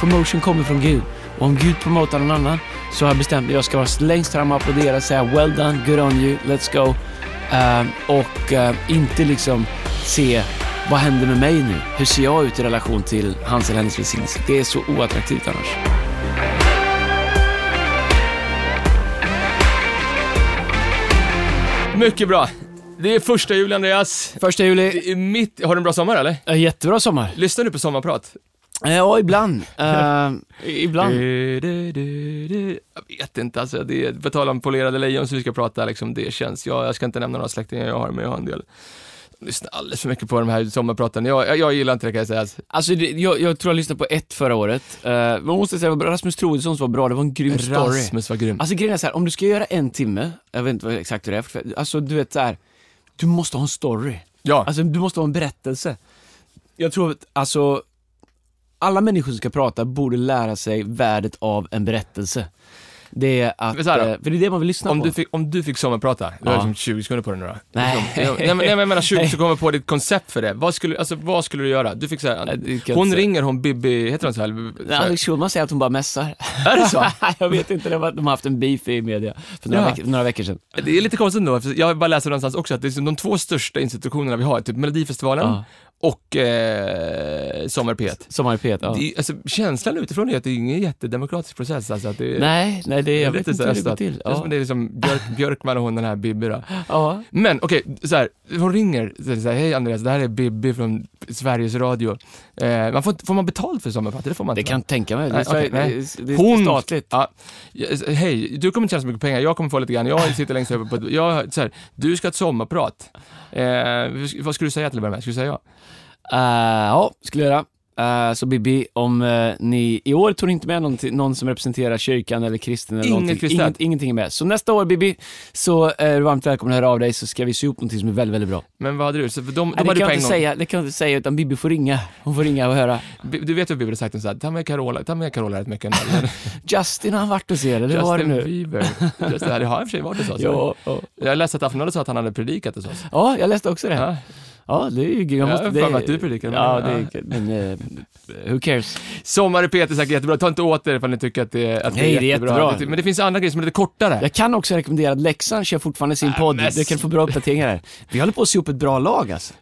promotion kommer från Gud. Och om Gud promotar någon annan så har jag bestämt mig jag ska vara längst fram och applådera och säga well done, good on you, let's go. Eh, och eh, inte liksom se vad händer med mig nu? Hur ser jag ut i relation till hans eller hennes välsignelse? Det är så oattraktivt annars. Mycket bra. Det är första juli Andreas. Första juli, mitt... Har du en bra sommar eller? jättebra sommar. Lyssnar du på sommarprat? Eh, Ja, ibland. Eh, ibland. Du, du, du. Jag vet inte alltså, det är, på tal om polerade lejon så vi ska prata liksom, det känns, jag, jag ska inte nämna några släktingar jag har, men jag har en del lyssnar alldeles för mycket på de här sommarpraten. Jag, jag, jag gillar inte det kan jag säga. Alltså, det, jag, jag tror jag lyssnade på ett förra året. Uh, man måste säga, Rasmus Troedssons var bra, det var en grym story. Rasmus var grym. Alltså grejen är så här, om du ska göra en timme, jag vet inte exakt hur det är, för- alltså du vet så här, du måste ha en story. Ja, Alltså du måste ha en berättelse. Jag tror att, alltså, alla människor som ska prata borde lära sig värdet av en berättelse. Det är att, här eh, för det är det man vill lyssna om på. du, fick, om du fick sommarprata, du har Ja. liksom 20 sekunder på dig nu då. Nej. Liksom, nej, men, nej men jag menar 20 Nej. sekunder på ditt koncept för det. Vad skulle, alltså, vad skulle du göra? Du fick säga, hon ringer, hon Bibi, heter hon så här? Alex Schulman säger att hon bara mässar. Är det så? jag vet inte, de har haft en beef i media för några, Ja. veck, några veckor sedan. Det är lite konstigt ändå, jag har bara läst någonstans också att det är som de två största institutionerna vi har, typ Melodifestivalen Ja. Och eh, Sommar P1. Sommar i P1, ja. Det alltså, känslan utifrån är att det är ingen jättedemokratisk process. Alltså, att det Nej, nej det, jag det är vet inte hur det går till. Det Ja. det är liksom Björk, Björkman och hon den här Bibi då. Ja. Men okej, så här, hon ringer så det så här, hej Andreas, det här är Bibi från Sveriges Radio. Eh, man får, får man betalt för sommarprat? Det får man Det inte kan va? jag tänka mig. Det är, nej. det är, det är Hon- statligt. Ja, ja, hej, du kommer inte tjäna så mycket pengar, jag kommer få lite grann. Jag sitter längst över på ett, jag, så här, du ska ha ett sommarprat. Eh, vad skulle du säga till att börja med? Skulle du säga ja? Uh, ja, skulle jag göra. Eh, så Bibi, om eh, ni i år tog inte med någon, någon som representerar kyrkan eller kristen eller Inget någonting. Inget, ingenting är med. Så nästa år Bibi, så är du varmt välkommen att höra av dig så ska vi sy ihop någonting som är väldigt, väldigt bra. Men vad hade du? Så för de, de Nej, det, kan jag inte säga, det kan jag inte säga, utan Bibi får ringa. Hon får ringa och höra. Du vet vad Bibi hade sagt så här, ta med Carola, ta med Carola rätt mycket. Justin har han varit och ser det, det var det Justin nu. Bieber. Just det, har i och för sig varit hos oss. Ja, ja. Jag läste att Aftonbladet sa att han hade predikat hos oss. ja, jag läste också det. Ja. Ja, det är ju jag Ja, måste, jag det, mig att du predikar, Ja, ja. det är, men eh, who cares? Sommar i Peter är säkert jättebra, ta inte åt er ifall ni tycker att det, att Nej, det är det är jättebra. jättebra. Men det finns andra grejer som är lite kortare. Jag kan också rekommendera att Leksand kör fortfarande sin podd. men- Du kan få bra uppdateringar här. Vi håller på att se upp ett bra lag alltså.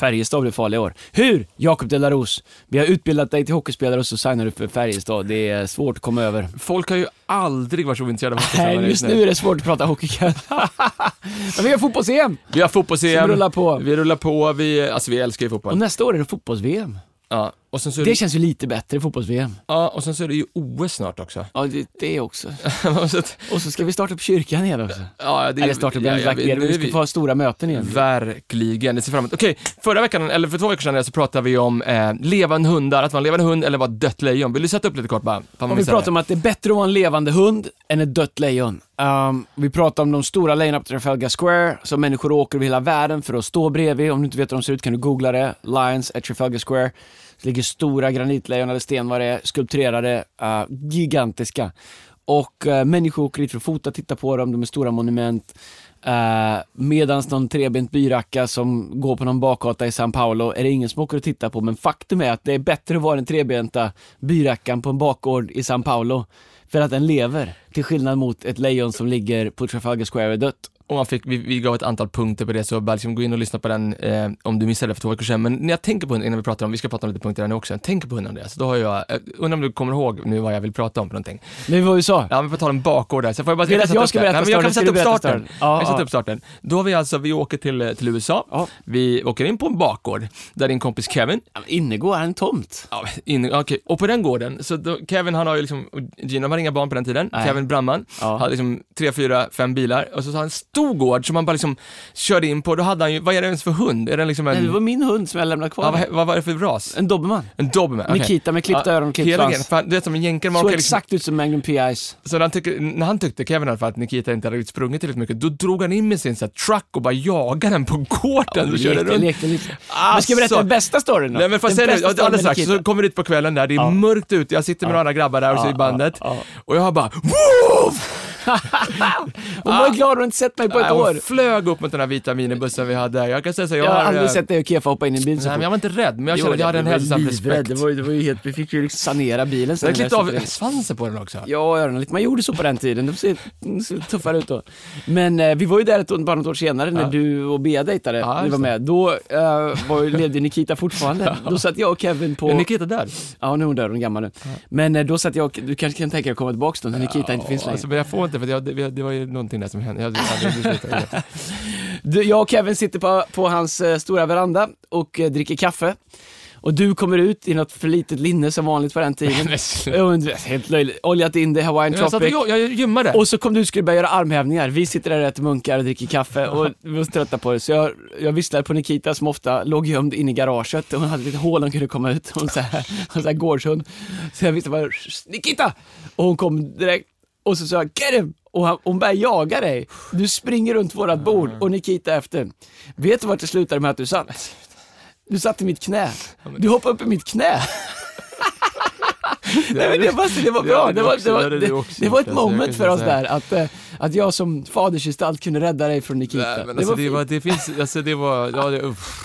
Färjestad blir farliga år. Hur? Jakob Delaros. Vi har utbildat dig till hockeyspelare och så signar du för Färjestad. Det är svårt att komma över. Folk har ju aldrig varit så ointresserade av hockey Nej, de just nu är det svårt att prata hockey. Men vi har fotbolls-EM Vi har fotbolls-EM, som rullar på. vi rullar på, vi, alltså vi älskar ju fotboll. Och nästa år är det fotbolls-VM. Ja, och sen så Det det, känns ju lite bättre, fotbolls-VM. ja, och sen så är det ju OS snart också. Ja, det, det också. Och så ska vi starta upp kyrkan igen också. ja, det, Eller starta upp ja, ja, vi är ska få ha stora möten igen. Verkligen, det ser fram emot. Okej, förra veckan, eller för två veckor sedan så pratade vi om eh, levande hundar, att vara en levande hund eller vara dött lejon. Vill du sätta upp lite kort bara? Om vi pratar om att det är bättre att vara en levande hund än ett dött lejon. Um, vi pratar om de stora lejonen på Trafalgar Square, som människor åker över hela världen för att stå bredvid. Om du inte vet hur de ser ut kan du googla det. Lions at Trafalgar Square. Det ligger stora granitlejon eller sten vad det är, skulpturerade, uh, eh, gigantiska. Och uh, människor åker dit för att fota, titta på dem, de är stora monument. Eh, uh, Medan någon trebent byracka som går på någon bakgata i São Paulo är det ingen som åker och tittar på, men faktum är att det är bättre att vara den trebenta byrackan på en bakgård i São Paulo för att den lever, till skillnad mot ett lejon som ligger på Trafalgar Square och är dött. Och man fick, vi, vi gav ett antal punkter på det, så bara liksom gå in och lyssna på den eh, om du missade det för två veckor sedan. Men när jag tänker på hunden, innan vi pratar om, vi ska prata om lite punkter här nu också, jag tänker på hunden Andreas, då har jag, eh, undrar om du kommer ihåg nu vad jag vill prata om för någonting. Men vad vi sa? Ja, men på tal om bakgård där, så får jag bara Vill jag upp ska berätta Nej, men jag kan sätta upp starten. Ja, jag sätter upp starten. Då har vi alltså, vi åker till, eh, till USA, Ja. vi åker in på en bakgård, där din kompis Kevin, Ja, är en tomt. Ja, in, okej. Och på den gården, så då, Kevin han har ju liksom, Gina var inga barn på den tiden, Nej. Kevin Bramman, Ja. hade liksom tre, fyra, fem bilar och så har han en stor gård som han bara liksom körde in på, då hade han ju, vad är det ens för hund? Är det liksom en, Nej, det var min hund som jag lämnade kvar. ja, vad, vad var det för ras? En dobermann. En dobermann? okej. Nikita med klippta öron och klippt svans. Du vet som en jänkare, man Såg liksom, exakt ut som Magnum P.I.s. så när han, tycker, när han tyckte, Kevin i alla fall, att Nikita inte hade sprungit tillräckligt mycket, då drog han in med sin så här, truck och bara jagade den på gården och körde lekte, runt. lekte lite. Men ska jag berätta Alltså. den bästa storyn då? Nej men jag Den bästa storyn med Nikita. så kommer vi ut på kvällen där, det är Ja. mörkt ute, jag sitter med några andra grabbar där och så Ja, i bandet, ja, ja. och jag har bara Woof! Hon var glad hon inte sett mig på ett Nej, år. Hon flög upp mot den här vita minibussen vi hade. Jag kan säga så, jag, Jag har aldrig eh, sett dig och Kefa hoppa in i en bil så Nej, men jag var inte rädd, men jag kände att jag hade en hälsosam respekt. Det var, ju- det var ju helt, vi fick ju liksom sanera bilen sen. Jag klippte av svansen på den också. Ja, öronen lite. Man gjorde så på den tiden. Det ser, det ser tuffare ut då. Men eh, vi var ju där ett, bara något år senare när Ja. du och Bea dejtade. Ja, ni var med. Då eh, var, levde Nikita fortfarande. Då satt jag och Kevin på... Är Nikita där? Ja, nu är hon död, hon är gammal nu. Men eh, då satt jag och, du kanske kan tänka dig att komma tillbaka då när Nikita inte finns längre. Alltså, men jag får inte, för jag, det, det var ju någonting där som hände. Jag, jag, jag, jag, jag, Du, jag och Kevin sitter på, på hans eh, stora veranda och eh, dricker kaffe. Och du kommer ut i något för litet linne som vanligt på den tiden. Men Helt löjligt. Oljat in det, Hawaiian jag, satt och, Tropic. jag, jag gymmade. Och så kom du och skulle börja göra armhävningar. Vi sitter där och äter munkar och dricker kaffe och vi var trötta på det. Så jag, jag visslade på Nikita som ofta låg gömd inne i garaget hon hade lite hål hon kunde komma ut. Hon så här, hon så här gårdshund. Så jag visste bara, Nikita! Och hon kom direkt och så sa jag, get him! Och han, hon börjar jaga dig. Du springer runt vårat bord och Nikita efter. Vet du vart det slutade med att du satt? Du satt i mitt knä. Du hoppade upp i mitt knä. Nej, men det, var, det var bra. Det var, det var, det, det var ett moment för oss där, att, eh, att jag som fadersgestalt kunde rädda dig från Nikita. Nej, men det alltså, var det, var, det finns, alltså det var, ja, det, uff.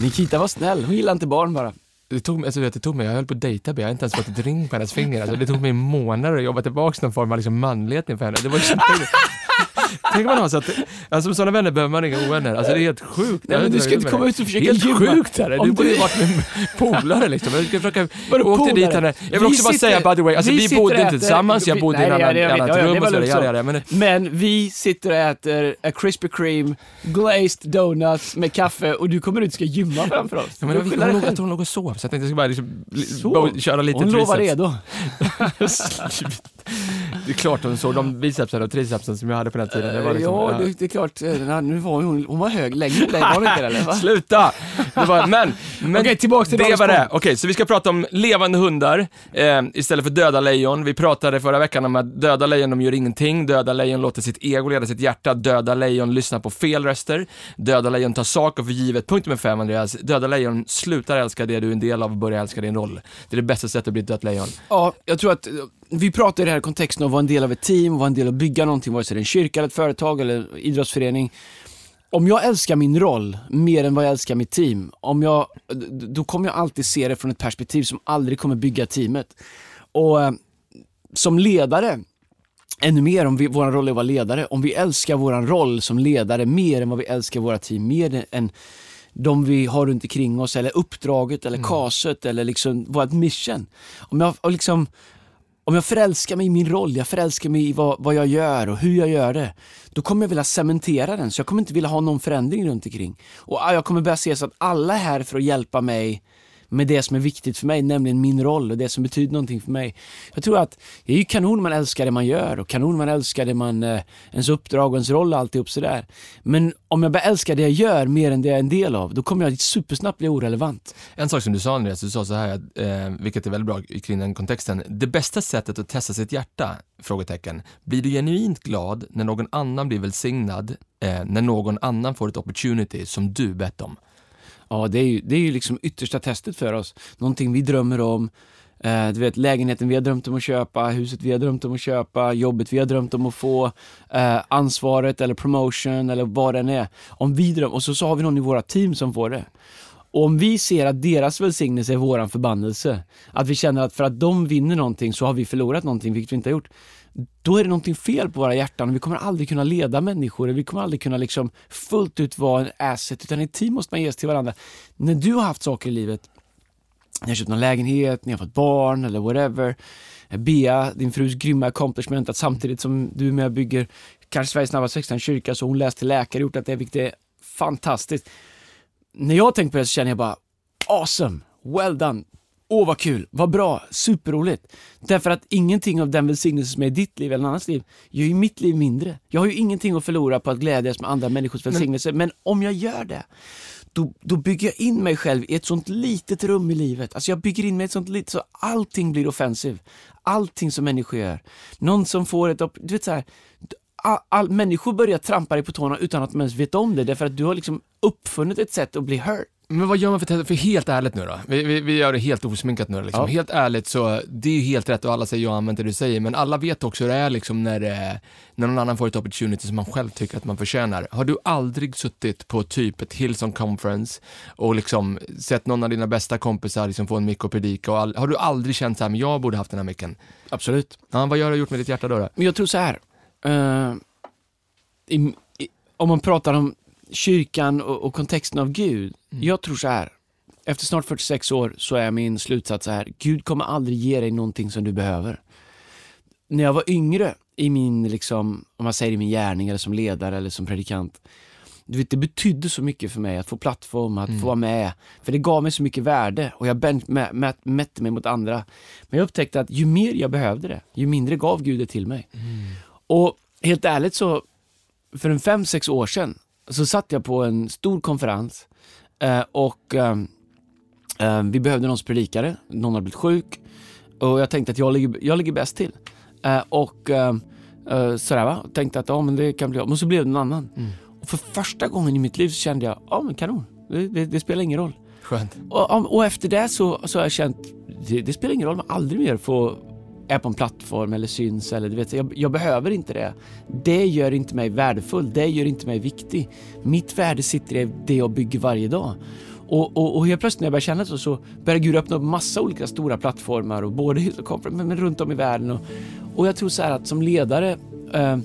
Nikita var snäll, hon gillade inte barn bara. Det tog, alltså, det tog mig, jag höll på att dejta jag har inte ens fått ett ring på hennes finger. Alltså, det tog mig månader att jobba tillbaka någon form av liksom, manlighet inför henne. Det var Tänk man har så att, alltså med sådana vänner behöver man inga ovänner. Alltså det är helt sjukt. Nej, men du ska inte komma ut och försöka Helt gymma. sjukt är det. Du borde ju varit min polare liksom. Jag ska försöka, Vadå åkte dit henne. Jag vill Vi också bara säga by the way, alltså vi bodde inte tillsammans, jag bodde i vet, annat rum och men Men vi sitter och äter a Krispy Kreme, glazed donuts med kaffe och du kommer ut och ska gymma framför oss. Ja, men jag, att hon låg och sov, så jag tänkte jag skulle bara liksom, köra lite Hon lovar redo. Det är klart hon såg de bicepsen och tricepsen som jag hade på den tiden. Det var liksom, ja, det, det är klart. Nu var hon, hon var hög längre än dig, var hon inte det, eller? Va? Sluta! Det var, men, men Okej, tillbaks till det var det. Okej, så vi ska prata om levande hundar eh, istället för döda lejon. Vi pratade förra veckan om att döda lejon, de gör ingenting. Döda lejon låter sitt ego leda sitt hjärta. Döda lejon lyssnar på fel röster. Döda lejon tar saker för givet. Punkt nummer fem, Andreas. Döda lejon slutar älska det du är en del av och börjar älska din roll. Det är det bästa sättet att bli ett dött lejon. Ja, jag tror att vi pratar i den här kontexten av att vara en del av ett team, vara en del av att bygga någonting, vare sig det är en kyrka, eller ett företag eller idrottsförening. Om jag älskar min roll mer än vad jag älskar mitt team, om jag, då kommer jag alltid se det från ett perspektiv som aldrig kommer bygga teamet. Och eh, som ledare, ännu mer om vi, vår roll är att vara ledare, om vi älskar vår roll som ledare mer än vad vi älskar våra team, mer än de vi har runt omkring oss, eller uppdraget, eller kaset, eller liksom vårt mission. Om jag liksom om jag förälskar mig i min roll, jag förälskar mig i vad, vad jag gör och hur jag gör det, då kommer jag vilja cementera den, så jag kommer inte vilja ha någon förändring runt omkring. Och ah, jag kommer börja se så att alla är här för att hjälpa mig med det som är viktigt för mig, nämligen min roll och det som betyder någonting för mig. Jag tror att det är ju kanon man älskar det man gör och kanon man älskar det man, eh, ens uppdrag och ens roll och alltihop sådär. Men om jag börjar älska det jag gör mer än det jag är en del av, då kommer jag supersnabbt bli orelevant. En sak som du sa Andreas, du sa så här, eh, vilket är väldigt bra kring den kontexten. Det bästa sättet att testa sitt hjärta? Frågetecken. Blir du genuint glad när någon annan blir välsignad, eh, när någon annan får ett opportunity som du bett om? Ja, det är ju, det är ju liksom yttersta testet för oss. Någonting vi drömmer om. Eh, du vet, lägenheten vi har drömt om att köpa, huset vi har drömt om att köpa, jobbet vi har drömt om att få, eh, ansvaret eller promotion eller vad det än är. Om vi drömmer, och så, så har vi någon i våra team som får det. Och om vi ser att deras välsignelse är våran förbannelse, att vi känner att för att de vinner någonting så har vi förlorat någonting, vilket vi inte har gjort. Då är det någonting fel på våra hjärtan och vi kommer aldrig kunna leda människor, vi kommer aldrig kunna liksom fullt ut vara en asset, utan i ett team måste man ges till varandra. När du har haft saker i livet, ni har köpt någon lägenhet, ni har fått barn eller whatever. Bea, din frus grymma accomplishment, att samtidigt som du är med och bygger kanske Sveriges snabbaste växande kyrka så har hon läst till läkare, gjort att det vilket är fantastiskt. När jag tänker på det så känner jag bara awesome, well done, åh vad kul, vad bra, superroligt. Därför att ingenting av den välsignelse som är i ditt liv eller någon annans liv gör ju mitt liv mindre. Jag har ju ingenting att förlora på att glädjas med andra människors välsignelse, men om jag gör det då, då bygger jag in mig själv i ett sånt litet rum i livet. Alltså jag bygger in mig i ett sånt litet, så allting blir offensiv. Allting som människor gör. Någon som får ett, du vet så här, all, all, människor börjar trampa dig på tårna utan att de ens vet om det, därför att du har liksom uppfunnit ett sätt att bli hurt. Men vad gör man för tester? För helt ärligt nu då, vi, vi, vi gör det helt osminkat nu liksom. Ja. Helt ärligt så, det är ju helt rätt och alla säger jag använt det du säger, men alla vet också hur det är liksom när, det, när någon annan får ett opportunity som man själv tycker att man förtjänar. Har du aldrig suttit på typ ett Hillsong conference och liksom sett någon av dina bästa kompisar liksom få en mick och predika och all, har du aldrig känt så här, men jag borde haft den här micken? Absolut. Ja, vad har du gjort med ditt hjärta då? då? Men jag tror så här. eh, i, i, om man pratar om kyrkan och, och kontexten av Gud. Jag tror så här. Efter snart 46 år så är min slutsats så här. Gud kommer aldrig ge dig någonting som du behöver. När jag var yngre i min, liksom, om man säger i min gärning eller som ledare eller som predikant. Du vet, det betydde så mycket för mig att få plattform, att få vara med. För det gav mig så mycket värde och jag bench- mä- mä- mätte mig mot andra. Men jag upptäckte att ju mer jag behövde det, ju mindre gav Gud det till mig. Och helt ärligt så, för en fem, sex år sedan, så satt jag på en stor konferens eh, och ehm, eh, vi behövde någon som predikade, någon hade blivit sjuk och jag tänkte att jag ligger, jag ligger bäst till. Eh, och ehm, eh, sådär va, och tänkte att ja men det kan bli jag. Men så blev det någon annan. Och för första gången i mitt liv så kände jag, ja men kanon, det, det, det spelar ingen roll. Skönt. Och, och efter det så, så har jag känt, det, det spelar ingen roll jag aldrig mer får är på en plattform eller syns eller du vet, jag, jag behöver inte det. Det gör inte mig värdefull, det gör inte mig viktig. Mitt värde sitter i det jag bygger varje dag. Och, och, och helt plötsligt när jag börjar känna så, så börjar Gud öppna upp massa olika stora plattformar och både men, men runt om i världen. Och, och jag tror så här att som ledare eh,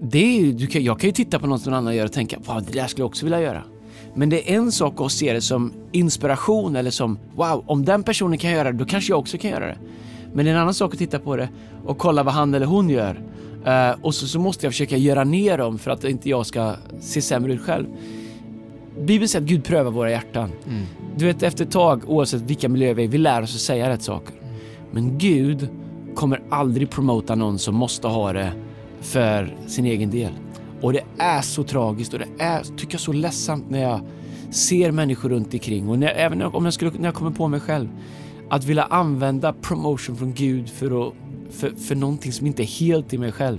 det är, du kan, jag kan ju titta på något som någon annan gör och tänka, wow, det där skulle jag också vilja göra. Men det är en sak att se det som inspiration eller som, wow, om den personen kan göra det, då kanske jag också kan göra det. Men det är en annan sak att titta på det och kolla vad han eller hon gör. Eh, och så, så måste jag försöka göra ner dem för att inte jag ska se sämre ut själv. Bibeln säger att Gud prövar våra hjärtan. Du vet, efter ett tag, oavsett vilka miljöer vi är vi lär oss att säga rätt saker. Men Gud kommer aldrig promota någon som måste ha det för sin egen del. Och det är så tragiskt och det är, tycker jag, så ledsamt när jag ser människor runt omkring och när, även om jag skulle, när jag kommer på mig själv, att vilja använda promotion från Gud för, att, för, för någonting som inte är helt i mig själv.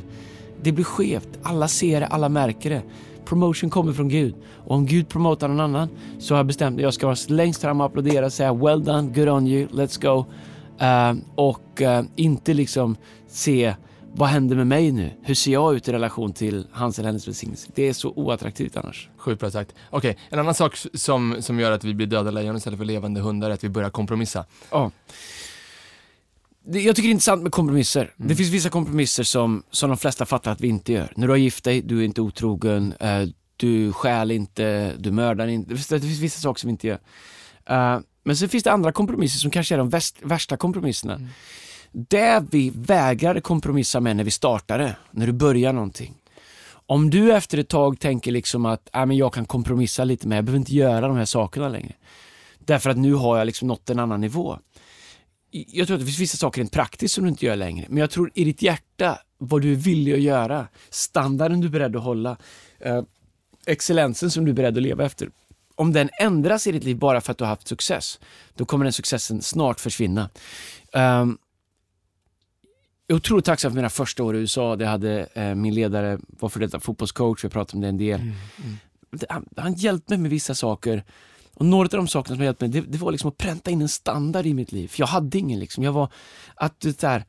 Det blir skevt. Alla ser det, alla märker det. Promotion kommer från Gud. Och om Gud promotar någon annan så har jag bestämt att jag ska vara längst fram och applådera och säga well done, good on you, let's go. Uh, och uh, inte liksom se vad händer med mig nu? Hur ser jag ut i relation till hans eller hennes välsignelse? Det är så oattraktivt annars. Sjukt bra sagt. Okej, en annan sak som, som gör att vi blir döda lejon istället för levande hundar är att vi börjar kompromissa. Ja. Det, jag tycker det är intressant med kompromisser. Det finns vissa kompromisser som, som de flesta fattar att vi inte gör. När du har gift dig, du är inte otrogen, eh, du stjäl inte, du mördar inte. Det finns, det finns vissa saker som vi inte gör. Eh, men sen finns det andra kompromisser som kanske är de väst, värsta kompromisserna. Det vi vägrade kompromissa med när vi startade, när du börjar någonting. Om du efter ett tag tänker liksom att äh, men jag kan kompromissa lite med, jag behöver inte göra de här sakerna längre. Därför att nu har jag liksom nått en annan nivå. Jag tror att det finns vissa saker rent praktiskt som du inte gör längre. Men jag tror i ditt hjärta, vad du är villig att göra, standarden du är beredd att hålla, eh, excellensen som du är beredd att leva efter. Om den ändras i ditt liv bara för att du har haft success, då kommer den successen snart försvinna. Um, är otroligt tacksam för mina första år i USA. Det hade eh, min ledare, var för detta fotbollscoach, vi pratade om det en del. Det- Han, han hjälpte mig med vissa saker. Och några av de sakerna som hjälpte mig, det, det var liksom att pränta in en standard i mitt liv. För jag hade ingen liksom. Jag var, att det där,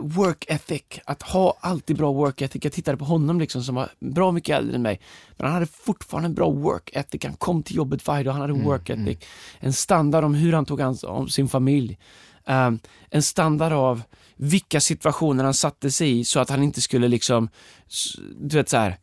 work ethic, att ha alltid bra work ethic. Jag tittade på honom liksom som var bra mycket äldre än mig. Men han hade fortfarande en bra work ethic. Han kom till jobbet varje dag, han hade work ethic. En standard om hur han tog ans om sin familj. Um, en standard av vilka situationer han satte sig i så att han inte skulle liksom, du vet så här.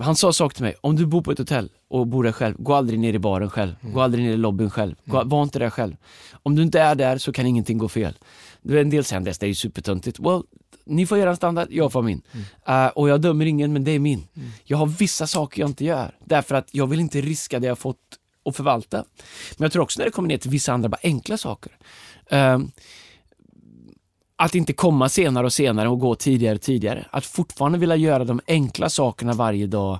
Han sa saker till mig, om du bor på ett hotell och bor där själv, gå aldrig ner i baren själv, gå aldrig ner i lobbyn själv, gå, var inte där själv. Om du inte är där så kan ingenting gå fel. Det är en del säger det är ju supertöntigt. Well, ni får göra en standard, jag får min. Eh, och jag dömer ingen, men det är min. Jag har vissa saker jag inte gör, därför att jag vill inte riska det jag fått att förvalta. Men jag tror också när det kommer ner till vissa andra bara enkla saker. Ehm, att inte komma senare och senare och gå tidigare och tidigare. Att fortfarande vilja göra de enkla sakerna varje dag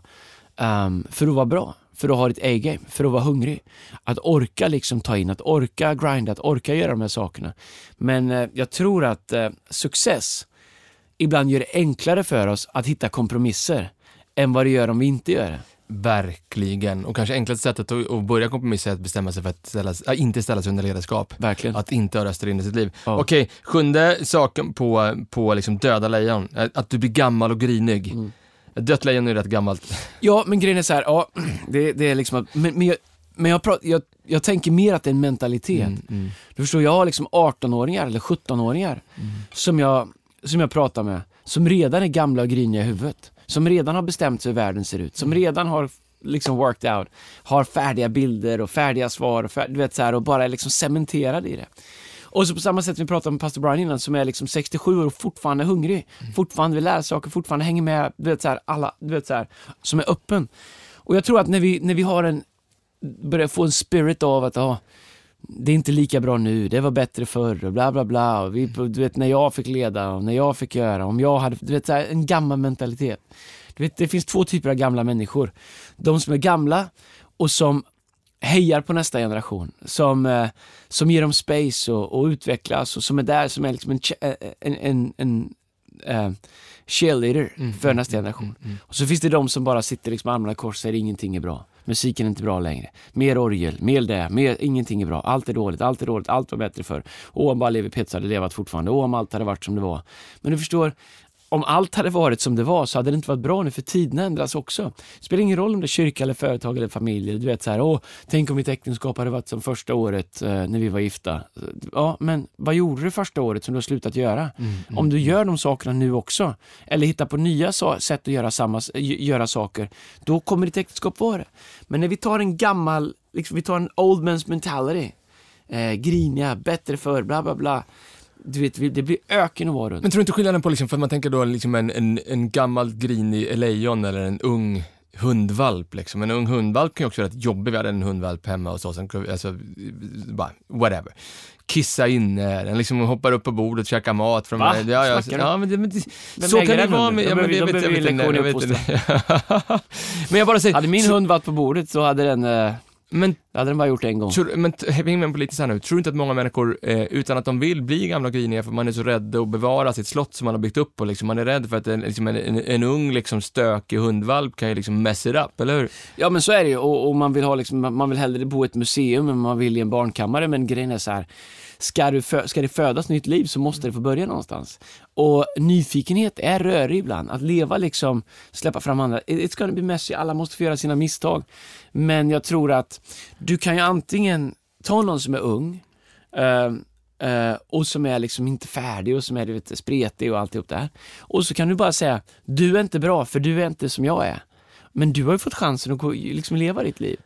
um, för att vara bra, för att ha ett A-game, för att vara hungrig. Att orka liksom ta in, att orka grinda, att orka göra de här sakerna. Men uh, jag tror att uh, success ibland gör det enklare för oss att hitta kompromisser än vad det gör om vi inte gör det. Verkligen. Och kanske enklaste sättet att, börja kompromissa är att bestämma sig för att ställa, äh, inte ställa sig under ledarskap. Verkligen. Att inte ha röster in i sitt liv. Ja. Okej, sjunde saken på, på liksom döda lejon. Att du blir gammal och grinig. Mm. Dött lejon är rätt gammalt. Ja, men grejen är så här, ja, det, det är liksom men, men, jag, men jag, pratar, jag, jag tänker mer att det är en mentalitet. Mm, mm. Du förstår, jag har liksom 18-åringar eller 17-åringar som, jag, som jag pratar med, som redan är gamla och griniga i huvudet. Som redan har bestämt sig hur världen ser ut, som redan har liksom worked out, har färdiga bilder och färdiga svar och, fär, du vet, så här, och bara är liksom cementerad i det. Och så på samma sätt vi pratade om pastor Brian innan, som är liksom 67 år och fortfarande hungrig, fortfarande vill lära saker, fortfarande hänger med, du vet så här, alla, du vet så här, som är öppen. Och jag tror att när vi, när vi har en, börjar få en spirit av att, ja, det är inte lika bra nu, det var bättre förr och bla bla bla. Och vi, du vet när jag fick leda och när jag fick göra, om jag hade, du vet så här, en gammal mentalitet. Du vet, det finns två typer av gamla människor. De som är gamla och som hejar på nästa generation, som, eh, som ger dem space och, och utvecklas och som är där som är liksom en, che- eh, en, en, en eh, cheerleader Mm, för nästa generation. Och så finns det de som bara sitter liksom armarna kors och säger ingenting är bra. Musiken är inte bra längre. Mer orgel, mer det, mer, ingenting är bra. Allt är dåligt, allt är dåligt, allt var bättre förr. Åh, om bara Levi Petz hade levat fortfarande. Åh, om allt hade varit som det var. Men du förstår, om allt hade varit som det var så hade det inte varit bra nu för tiderna ändras också. Det spelar ingen roll om det är kyrka eller företag eller familj. Du vet så här, åh, tänk om mitt äktenskap hade varit som första året eh, när vi var gifta. Ja, men vad gjorde du första året som du har slutat göra? Om du gör de sakerna nu också, eller hittar på nya sa- sätt att göra, samma, göra saker, då kommer ditt äktenskap vara det. Men när vi tar en gammal, liksom, vi tar en old man's mentality, eh, griniga, bättre för bla bla bla. Du vet, det blir öken att vara runt. Men tror du inte skillnaden på, liksom, för att man tänker då liksom en, en, en gammal grinig lejon eller en ung hundvalp liksom. En ung hundvalp kan ju också vara rätt jobbig. Vi hade en hundvalp hemma hos oss, en, alltså, bara, whatever. Kissa inne, den liksom hoppar upp på bordet, käkar mat från Va? Ja, ja, Snackar du? ja, men det, men det, så kan det vara. Men, ja, men, jag de jag behöver lektion i jag. Men jag bara säger, Hade min så- hund varit på bordet så hade den, eh, men det hade den bara gjort en gång. Tror, men häng med på lite så här nu, tror du inte att många människor, eh, utan att de vill, blir gamla och griniga för man är så rädd att bevara sitt slott som man har byggt upp och liksom, man är rädd för att en, liksom en, en, en ung liksom stökig hundvalp kan ju liksom mess it up, eller hur? Ja men så är det ju och, och man vill ha liksom, man vill hellre bo i ett museum än man vill i en barnkammare men grejen är så här. Ska, du fö- ska det födas nytt liv så måste det få börja någonstans. Och nyfikenhet är rörig ibland. Att leva liksom, släppa fram andra. It's gonna be messy, alla måste få göra sina misstag. Men jag tror att du kan ju antingen ta någon som är ung uh, uh, och som är liksom inte färdig och som är du vet, spretig och alltihop det här. Och så kan du bara säga, du är inte bra för du är inte som jag är. Men du har ju fått chansen att gå, liksom leva ditt liv.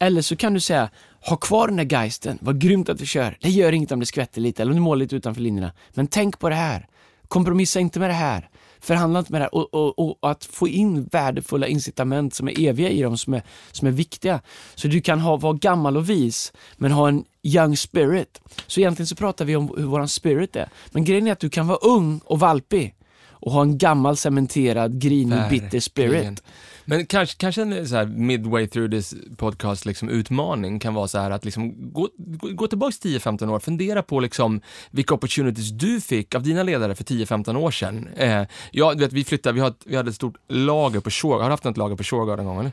Eller så kan du säga, ha kvar den där geisten, vad grymt att vi kör. Det gör inget om det skvätter lite eller om du målar lite utanför linjerna. Men tänk på det här. Kompromissa inte med det här. Förhandla inte med det här. Och, och, och att få in värdefulla incitament som är eviga i dem, som är, som är viktiga. Så du kan ha, vara gammal och vis, men ha en young spirit. Så egentligen så pratar vi om hur våran spirit är. Men grejen är att du kan vara ung och valpig och ha en gammal cementerad, grinig, bitter spirit. Men kanske, kanske en eh, så här midway through this podcast liksom utmaning kan vara så här att liksom gå, gå, gå tillbaks 10-15 år, fundera på liksom vilka opportunities du fick av dina ledare för 10-15 år sedan. Eh, ja, du vet, vi flyttade, vi, har vi hade ett stort lager på Shurgard, har du haft något lager på Shurgard en gång eller?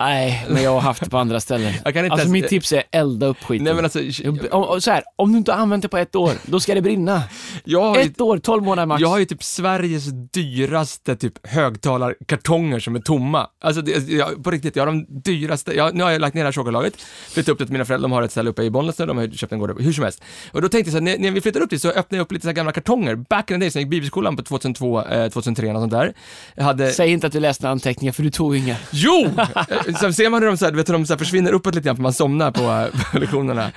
Nej, men jag har haft det på andra ställen. Jag kan inte alltså ens- mitt tips är elda upp skiten. Nej men alltså, om, om- så här, om du inte har använt det på ett år, då ska det brinna. jag har ju, Ett år, 12 månader max. jag har ju typ Sveriges dyraste typ högtalarkartonger som är tomma. Alltså det, jag, på riktigt, jag har de dyraste, jag, nu har jag lagt ner det här choklagret, flyttat upp det till mina föräldrar, de har ett ställe uppe i Bollnäs nu, de har ju köpt en gård hur som helst. Och då tänkte jag så här, när, när vi flyttade upp dit så öppnade jag upp lite så här gamla kartonger, back in the days när jag gick bibelskolan på 2002, eh, 2003 och sånt där. Jag hade, Säg inte att du läste anteckningar, för du tog inga. Jo! Sen ser man hur de, så här, vet, hur de så här försvinner uppåt lite grann för man somnar på, eh, på lektionerna.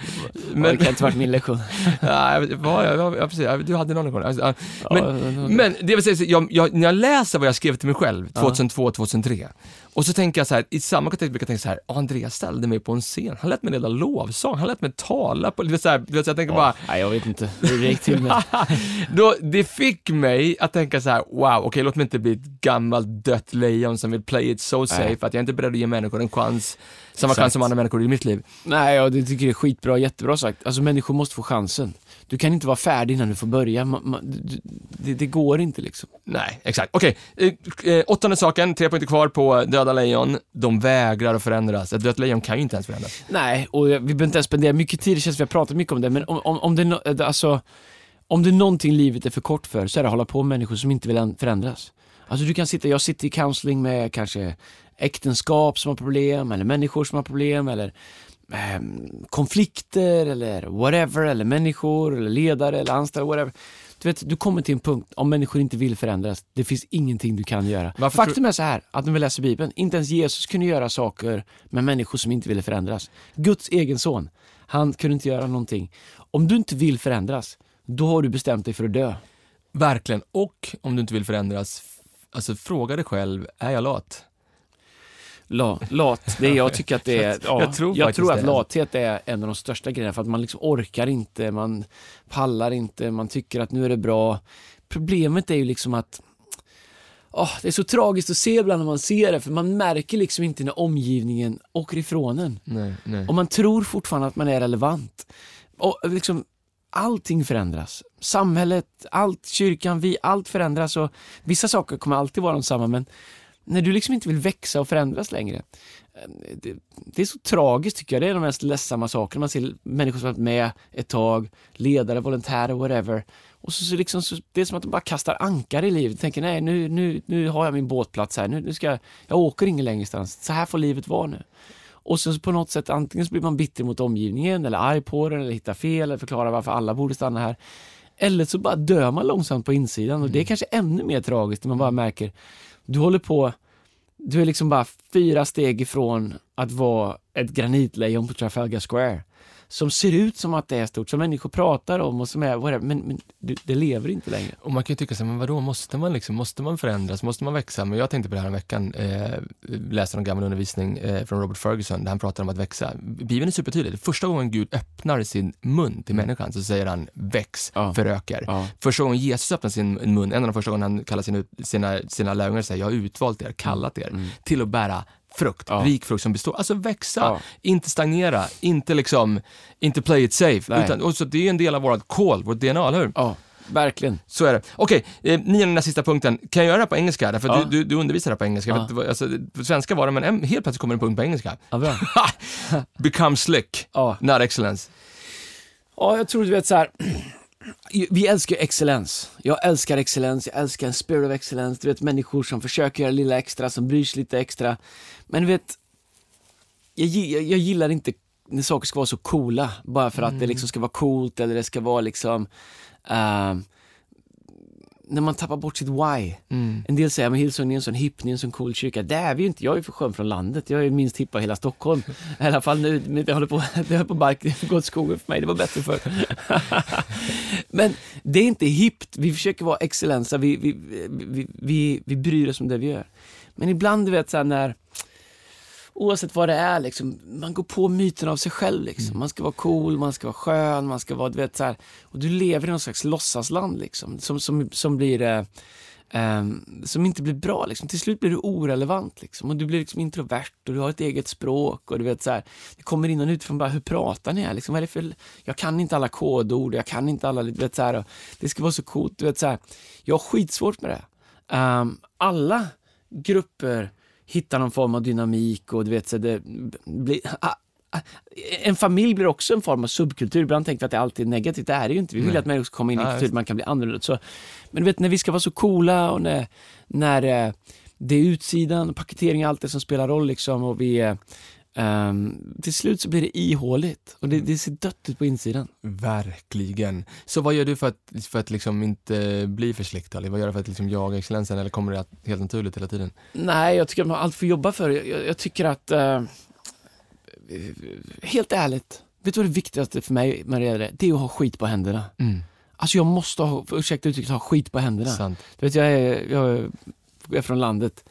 Men... Det kan inte varit min lektion. Ja, ja, ja, ja, precis. Du hade någon lektion. Alltså, Men, men det vill säga, jag, jag, när jag läser vad jag skrev till mig själv 2002, 2003 och så tänker jag så här, i samma kontext brukar jag tänka så här, "Ja, Andreas ställde mig på en scen, han lät mig leda lovsång, han lät mig tala på, du vet, så här, du vet, så jag tänker bara, Nej, jag vet inte. Hur det gick till. Då, det fick mig att tänka så här: wow, okej låt mig inte bli ett gammalt dött lejon som vill play it so safe, att jag är inte beredd att ge människor en chans samma Exakt. chans som andra människor i mitt liv. Nej, jag det tycker det är skitbra, jättebra sagt. Alltså människor måste få chansen. Du kan inte vara färdig innan du får börja. Ma, ma, du, det, det går inte liksom. Nej, exakt. Okej, eh, eh, åttonde saken, tre punkter kvar på döda lejon. De vägrar att förändras. Ett dött lejon kan ju inte ens förändras. Nej, och vi behöver inte ens spendera mycket tid, det känns som vi har pratat mycket om det, men om, om, om, det, är no- alltså, om det är någonting livet är för kort för så är det att hålla på med människor som inte vill än- förändras. Alltså du kan sitta, jag sitter i counseling med kanske äktenskap som har problem, eller människor som har problem, eller ehm, konflikter, eller whatever, eller människor, eller ledare, eller anställda, whatever. Du vet, du kommer till en punkt, om människor inte vill förändras, det finns ingenting du kan göra. Varför Faktum är så här, att när vi läser Bibeln, inte ens Jesus kunde göra saker med människor som inte ville förändras. Guds egen son, han kunde inte göra någonting. Om du inte vill förändras, då har du bestämt dig för att dö. Verkligen. Och om du inte vill förändras, alltså fråga dig själv, är jag lat? La, lat, det är, jag tycker att det är, ja, Jag tror jag tror att lathet är en av de största grejerna för att man liksom orkar inte, man pallar inte, man tycker att nu är det bra. Problemet är ju liksom att åh, det är så tragiskt att se ibland när man ser det, för man märker liksom inte när omgivningen åker ifrån en. Nej, nej. Och man tror fortfarande att man är relevant. Och liksom, allting förändras. Samhället, allt, kyrkan, vi, allt förändras och vissa saker kommer alltid vara samma men när du liksom inte vill växa och förändras längre. eh, Det, det är så tragiskt tycker jag. Det är de mest ledsamma sakerna. Man ser människor som varit med ett tag, ledare, volontärer, whatever. Och så, så liksom, så, det är som att de bara kastar ankar i livet. Tänker nej, nu, nu, nu har jag min båtplats här. Nu, nu ska jag, jag åker ingen längre Så här får livet vara nu. Och sen så på något sätt antingen så blir man bitter mot omgivningen eller arg på den eller hittar fel eller förklarar varför alla borde stanna här. Eller så bara dör man långsamt på insidan och det är kanske ännu mer tragiskt när man bara märker du håller på, du är liksom bara fyra steg ifrån att vara ett granitlejon på Trafalgar Square. Som ser ut som att det är stort, som människor pratar om och som är whatever, men, men det lever inte längre. Och man kan ju tycka så här, men vadå, måste man liksom, måste man förändras, måste man växa? Men jag tänkte på det här en veckan, eh, läste en gammal undervisning eh, från Robert Ferguson där han pratar om att växa. Bibeln är supertydlig. Första gången Gud öppnar sin mun till människan så säger han väx, Ja. föröker. Ja. Första gången Jesus öppnar sin mun, en av de första gångerna han kallar sina, sina, sina lärjungar säger jag har utvalt er, kallat er till att bära frukt, Ja. rik frukt som består. Alltså växa, Ja. inte stagnera, inte liksom, inte play it safe. Nej. Utan, och så det är en del av vårt call, vårt DNA, eller hur? Ja, verkligen. Så är det. Okej, eh, nionde näst sista punkten. Kan jag göra det här på engelska? Därför Ja. du, du, du undervisar det här på engelska. Ja. vad- alltså, på svenska var det, men en, helt plötsligt kommer en punkt på engelska. Ja, bra. Become slick, Ja. not excellence. Ja, jag tror du vet så här. Vi älskar excellens. Jag älskar excellens, jag älskar en spirit of excellence. Du vet människor som försöker göra lilla extra, som bryr sig lite extra. Men du vet, jag, jag, jag gillar inte när saker ska vara så coola, bara för att det liksom ska vara coolt eller det ska vara liksom ehm, när man tappar bort sitt why. Mm. En del säger, men Hillsong är en sån hipp, ni är en sån cool kyrka. Det är vi ju inte, jag är för skön från landet. Jag är minst hippa i hela Stockholm. I alla fall nu, men det håller på, det håller på bark, gått skogen för mig, det var bättre förr. men det är inte hippt, vi försöker vara excellensa, vi, vi, vi, vi, vi bryr oss om det vi gör. Men ibland, du vet, så här, när Oavsett vad det är, liksom, man går på myten av sig själv. Liksom. Man ska vara cool, man ska vara skön, man ska vara, du vet så här, Och du lever i någon slags låtsasland liksom, som, som, som blir eh, ehm, som inte blir bra. Liksom. Till slut blir du orelevant liksom. och du blir liksom introvert och du har ett eget språk och du vet så här, det kommer in någon utifrån bara, hur pratar ni här? Liksom, vad för, jag kan inte alla kodord, jag kan inte alla, du vet så här, och det ska vara så coolt, du vet så här, jag har skitsvårt med det. Ehm, alla grupper hittar någon form av dynamik och du vet så det blir ah, ah, en familj blir också en form av subkultur. Ibland tänker vi att det alltid är negativt. Det är det ju inte. Vi vill Nej. att människor ska komma in i en kultur där man kan bli annorlunda. Så, men du vet, när vi ska vara så coola och när, när eh, det är utsidan paketering och allt det som spelar roll liksom och vi ehm, till slut så blir det ihåligt och det, det ser dött ut på insidan. Verkligen. Så vad gör du för att, för att liksom inte bli för slick Ali? Vad gör du för att liksom jaga excellensen eller kommer det att, helt naturligt hela tiden? Nej, jag tycker att man har allt får jobba för. Jag, jag, tycker att, eh, helt ärligt, vet du vad det viktigaste för mig, Maria, är? det är att ha skit på händerna. Mm. Alltså jag måste ha, ursäkta uttrycket, ha skit på händerna. Sant. Du vet, jag är, jag är- jag är från landet.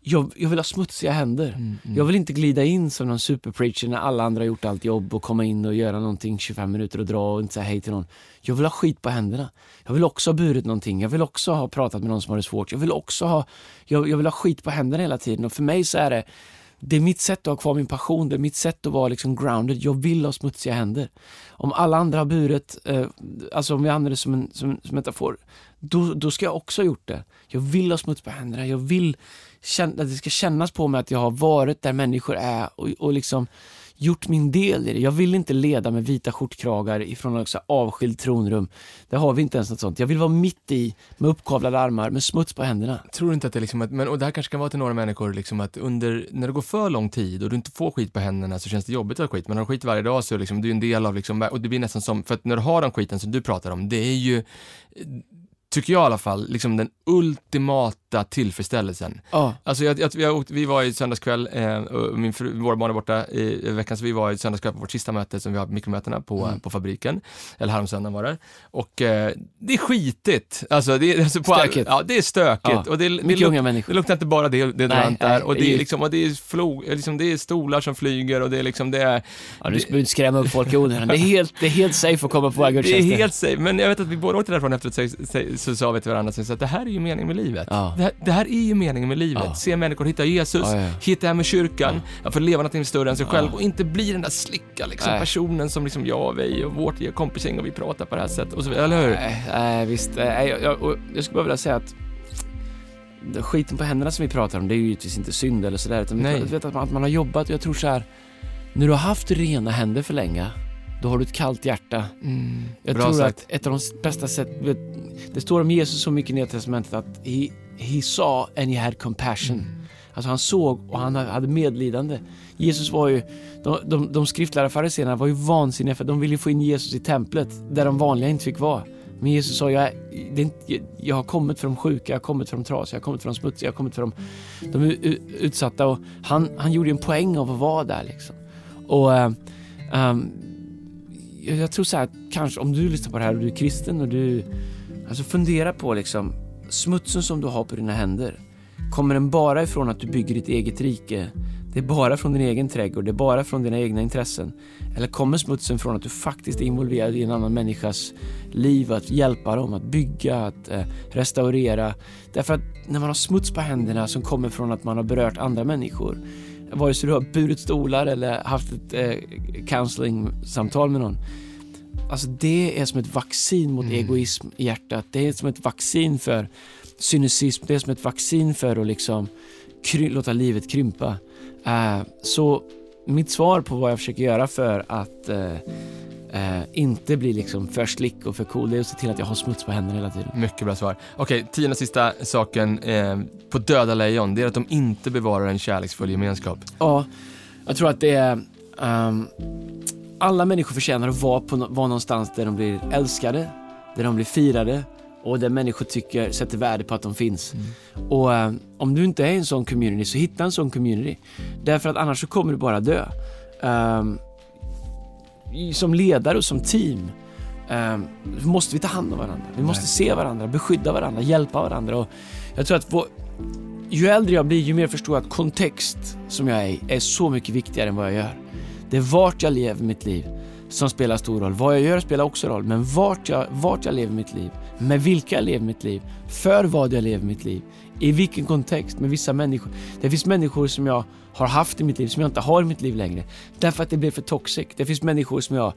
Jag, jag vill ha smutsiga händer. Mm, mm. Jag vill inte glida in som någon superpreacher när alla andra har gjort allt jobb och komma in och göra någonting 25 minuter och dra och inte säga hej till någon. Jag vill ha skit på händerna. Jag vill också ha burit någonting. Jag vill också ha pratat med någon som har det svårt. Jag vill också ha, jag, jag vill ha skit på händerna hela tiden och för mig så är det det är mitt sätt att ha kvar min passion, det är mitt sätt att vara liksom grounded. Jag vill ha smutsiga händer. Om alla andra har burit, eh, alltså om vi använder det som en, som, som metafor, då, då ska jag också ha gjort det. Jag vill ha smuts på händerna, jag vill känna, att det ska kännas på mig att jag har varit där människor är och, och liksom gjort min del i det. Jag vill inte leda med vita skjortkragar ifrån något avskild avskilt tronrum. Där har vi inte ens något sånt. Jag vill vara mitt i med uppkavlade armar med smuts på händerna. Tror du inte att det är liksom att, men, och det här kanske kan vara till några människor liksom att under, när det går för lång tid och du inte får skit på händerna så känns det jobbigt att ha skit. Men har du skit varje dag så är liksom, du är en del av liksom, och det blir nästan som, för att när du har den skiten som du pratar om, det är ju tycker jag i alla fall, liksom den ultimata tillfredsställelsen. Ja. Alltså jag, jag, vi, har åkt, vi var i söndagskväll, eh, min fru, våra barn är borta i, i veckan, så vi var i söndagskväll på vårt sista möte som vi har mikromötena på, Mm. på fabriken. Eller häromsöndagen var det. Och eh, det är skitigt. Alltså det, är- alltså på, Stökigt. Ja, det är stökigt. Ja. Och det, det, Mycket luk- unga människor. det luktar inte bara det, det Nej, där och det det är liksom, och det är, flo, liksom, det är stolar som flyger och det är liksom, det är Ja, du behöver inte skrämma upp folk i onödan. Det är helt, det är helt safe att komma på våra Det är gudstjänster. helt safe, men jag vet att vi båda åkte därifrån efteråt så, så, så sa vi till varandra så att det här är ju meningen med livet. Ja. Det, här, det här är ju meningen med livet. Ja. Se människor hitta Jesus, Ja, ja. hitta hem med kyrkan, ja. få leva något större än sig själv och inte bli den där slicka liksom, personen som liksom jag och vi och vårt kompisgäng och vi pratar på det här sättet och så eller hur? Nej, visst. Nej, jag, jag, jag skulle bara vilja säga att skiten på händerna som vi pratar om, det är ju givetvis inte synd eller sådär. Utan Nej. vet att man, att man har jobbat och jag tror så här. När du har haft rena händer för länge, då har du ett kallt hjärta. Mm, Jag bra tror sagt. att ett av de bästa sätt, det står om Jesus så mycket i Nya Testamentet att he, he saw and he had compassion. Mm. Alltså han såg och han hade medlidande. Jesus var ju, de, de, de skriftlärda fariséerna var ju vansinniga för de ville få in Jesus i templet där de vanliga inte fick vara. Men Jesus sa, jag, det inte, jag, har kommit för de sjuka, jag har kommit för de trasiga, jag har kommit för de smutsiga, jag har kommit för de, de utsatta. Och han, han gjorde en poäng av att vara där liksom. Och um, jag jag tror så här, kanske om du lyssnar på det här och du är kristen och du, alltså fundera på liksom smutsen som du har på dina händer. Kommer den bara ifrån att du bygger ditt eget rike? Det är bara från din egen trädgård, det är bara från dina egna intressen. Eller kommer smutsen från att du faktiskt är involverad i en annan människas liv, att hjälpa dem, att bygga, att eh, restaurera. Därför att när man har smuts på händerna som kommer från att man har berört andra människor, vare sig du har burit stolar eller haft ett eh, counseling-samtal med någon, Alltså det är som ett vaccin mot Mm. egoism i hjärtat. Det är som ett vaccin för cynism. Det är som ett vaccin för att liksom låta livet krympa. Eh, så mitt svar på vad jag försöker göra för att eh, eh, inte bli liksom för slick och för cool, det är att se till att jag har smuts på händerna hela tiden. Mycket bra svar. Okej, tionde och sista saken på döda lejon, det är att de inte bevarar en kärleksfull gemenskap. Ja, jag tror att det är... ehm, alla människor förtjänar att vara, på, vara någonstans där de blir älskade, där de blir firade och där människor tycker, sätter värde på att de finns. Och ehm, om du inte är i en sån community, så hitta en sån community. Därför att annars så kommer du bara dö. I- som ledare och som team ehm, måste vi ta hand om varandra. Vi måste se varandra, beskydda varandra, hjälpa varandra. Och jag tror att vår, ju äldre jag blir, ju mer förstår jag att kontext som jag är i är så mycket viktigare än vad jag gör. Det är vart jag lever mitt liv som spelar stor roll. Vad jag gör spelar också roll, men vart jag, vart jag lever mitt liv, med vilka jag lever mitt liv, för vad jag lever mitt liv, i vilken kontext, med vissa människor. Det finns människor som jag har haft i mitt liv som jag inte har i mitt liv längre, därför att det blev för toxic. Det finns människor som jag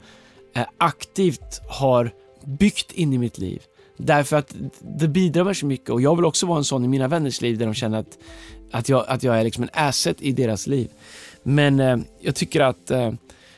eh, aktivt har byggt in i mitt liv. Därför att det bidrar med så mycket och jag vill också vara en sån i mina vänners liv där de känner att, att, jag, att jag är liksom en asset i deras liv. Men eh, jag tycker att eh,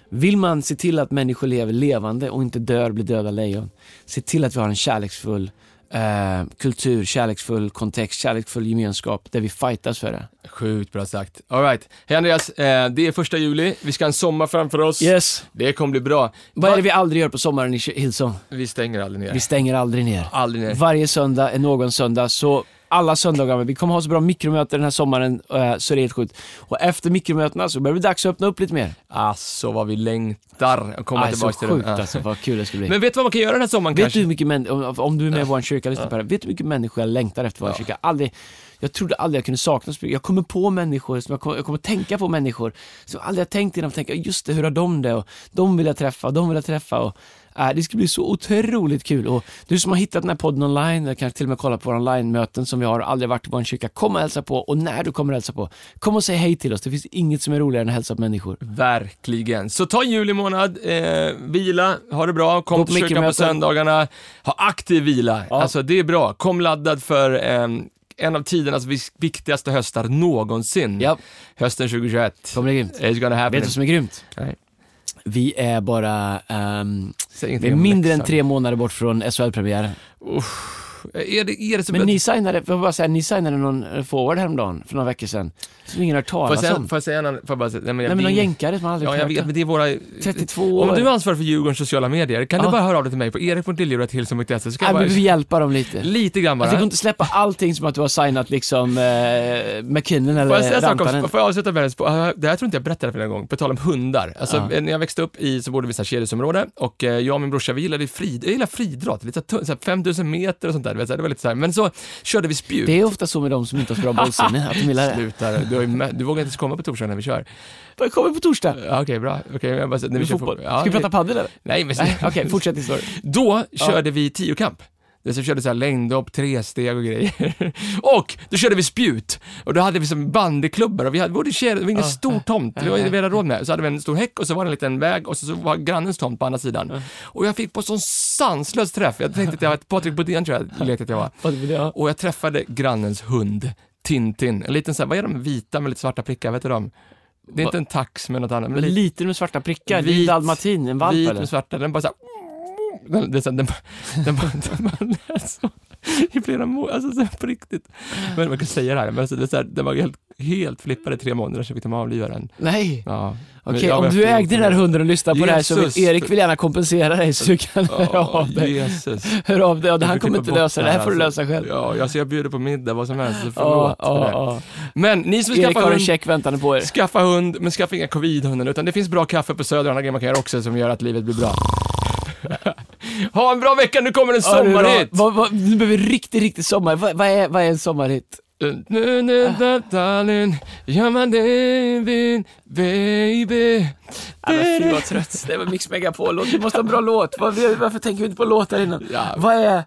vill man se till att människor lever levande och inte dör blir döda lejon, se till att vi har en kärleksfull eh, kultur, kärleksfull kontext, kärleksfull gemenskap där vi fightas för det. Sjukt bra sagt. All right. Hej Andreas, eh, det är första juli, vi ska ha en sommar framför oss. Yes! Det kommer bli bra. Vad är det vi aldrig gör på sommaren i Hillsong? Vi stänger aldrig ner. Vi stänger aldrig ner. Aldrig ner. Varje söndag är någon söndag, så alla söndagar. Vi kommer ha så bra mikromöten den här sommaren, eh, så det är helt sjukt. Och efter mikromötena så börjar det dags att öppna upp lite mer. Alltså vad vi längtar att komma Aj, så tillbaka till sjukt det. Ja. alltså, vad kul det ska bli. Men vet du vad man kan göra den här sommaren vet kanske? du hur mycket män, om, om du är med i vår kyrka, lyssna på det. Vet du hur mycket människor jag längtar efter vår Ja. kyrka? Aldrig, Jag trodde aldrig jag kunde sakna språk. Jag kommer på människor, som jag, kommer, jag kommer tänka på människor som jag aldrig har tänkt innan. Tänka, just det, hur har de det? Och de vill jag träffa, och de vill jag träffa. Och, äh, det ska bli så otroligt kul. Och du som har hittat den här podden online, eller kanske till och med kollat på våra online-möten som vi har, aldrig varit i vår kyrka, kom och hälsa på. Och när du kommer och hälsa på, kom och säg hej till oss. Det finns inget som är roligare än att hälsa på människor. Verkligen. Så ta juli månad, eh, vila, ha det bra, kom Gå till kyrkan på söndagarna, ha aktiv vila. Ja. Alltså det är bra. Kom laddad för eh, en av tidernas viktigaste höstar någonsin. Ja, Hösten 2021. kommer det grymt. It's gonna happen. Vet du vad som är grymt? Nej, Vi är bara, säg vi är mindre än tre månader bort från SHL-premiären. Uff. Är det, är det så Men ni signade, får jag bara säga, ni signade någon eh, forward häromdagen för några veckor sedan. Som ingen har hört Får jag talas om. får jag säga en annan, får jag bara säga, nej, men jag Nej men någon jänkare som aldrig Ja, jag vet, men det är våra... 32 år. Om du är ansvarig för Djurgårdens sociala medier, kan Ja. du bara höra av dig till mig på erik.liljura.se så jag Nej, bara... men vi hjälpa dem lite. Lite grann bara. Alltså, du får inte släppa allting som att du har signat liksom eh, McKinnon Får jag säga eller Rantanen. Får jag avsluta med det? Uh, Det här tror inte jag berättade för en gång, på tal om hundar. Alltså, Ja. eh, när jag växte upp i, så bodde vi i kedjesområde och eh, jag och min brorsa, vi gillade frid, jag gillar friidrott, lite så här, så här 5000 meter och sånt där, du vet, så här, det var lite så här. Men så körde vi spjut. Det är ofta så med de som inte har så bra bollsinne, att de gillar det. Sluta, du, har du vågar inte ens komma på torsdag när vi kör. Jag kommer på torsdag. Ja, Okej, bra. Okej, jag bara, när vi Med kör fotboll. Ja, Ska vi prata padel eller? Nej, men Okej, fortsätt historien. Då körde vi tiokamp. Det så körde så här längdhopp, tresteg och grejer. och då körde vi spjut. Och då hade vi som bandyklubbor och vi hade det var ingen stor tomt, det var det vi hade råd med. Så hade vi en stor häck och så var det en liten väg och så, så var grannens tomt på andra sidan. Och jag fick på sån sanslös träff. Jag tänkte att jag var Patrik Bodén tror jag lekte att jag var. Och jag träffade grannens hund, Tintin. En liten så här, vad är de vita med lite svarta prickar, vet du dem? Det är inte en tax med något annat. Men lite med svarta prickar, det är Vit- en dalmatin, en valp vit eller? med svarta, den bara så här, den, bara- den, den bara lät så i flera månader, alltså så på riktigt. Men man kan säga det här, men alltså, det så här, den var helt, helt flippad i tre månader så fick de avliva den. Nej. Ja. Okej, var om du ägde den det. hunden och lyssnade på det här så vill Erik vill gärna kompensera dig så du kan höra av dig. Jesus. Hör av dig, han kommer inte lösa det, det här får du alltså. lösa själv. Ja, alltså jag bjuder på middag, vad som helst, så förlåt för ja, det. ja. Men ni som Erik har en hund, check väntande på er. skaffa hund, men skaffa inga covid-hundar, utan det finns bra kaffe på Söder och andra grejer man kan göra också som gör att livet blir bra. Ha en bra vecka, nu kommer en Ja, sommarhit! Vad- vad- Nu behöver vi riktigt, riktigt sommar. Vad, vad, är, vad är en sommarhit? Darling, you're my David, baby. Ja, fy vad trött. Det var Mix Megapol-låt. Vi måste ha en bra låt. Var, varför tänker vi inte på låtar innan? Ja. Vad är...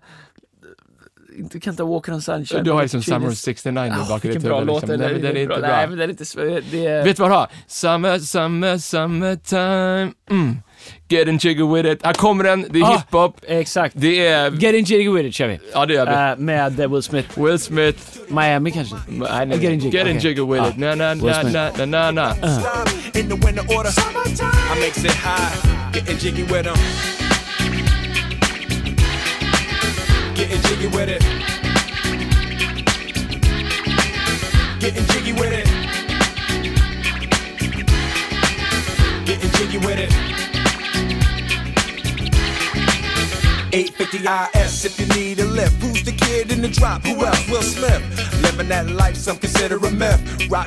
Du kan inte Walker on Sunshine. Du har ju som Summer Genius. 69 nu Ja, bak i ditt bra huvud. låt. Liksom. Nej, men den är inte bra. Nej, men den är inte... Det är... Vet du vad du har? Summer, summer, summertime. Mm. Getting jiggy with it. Här kommer den, det är Ah. hiphop. Exakt. Det är... Getting Jiggy With It kör vi. Ja, det gör vi. Eh, med Will Smith. Will Smith. Miami kanske? Nej, nej, nej. Getting Jiggy, Getting okej. jiggy with Ah. it. Na, na, Will na, Smith. na, na, na, na. in the winter order. I makes it high, getting jiggy with them. Getting jiggy with it. Getting jiggy with it. Getting jiggy with it. 850 IS if you need a lift. Who's the kid in the drop? Who else? Will Smith. Living that life, some consider a myth. Rock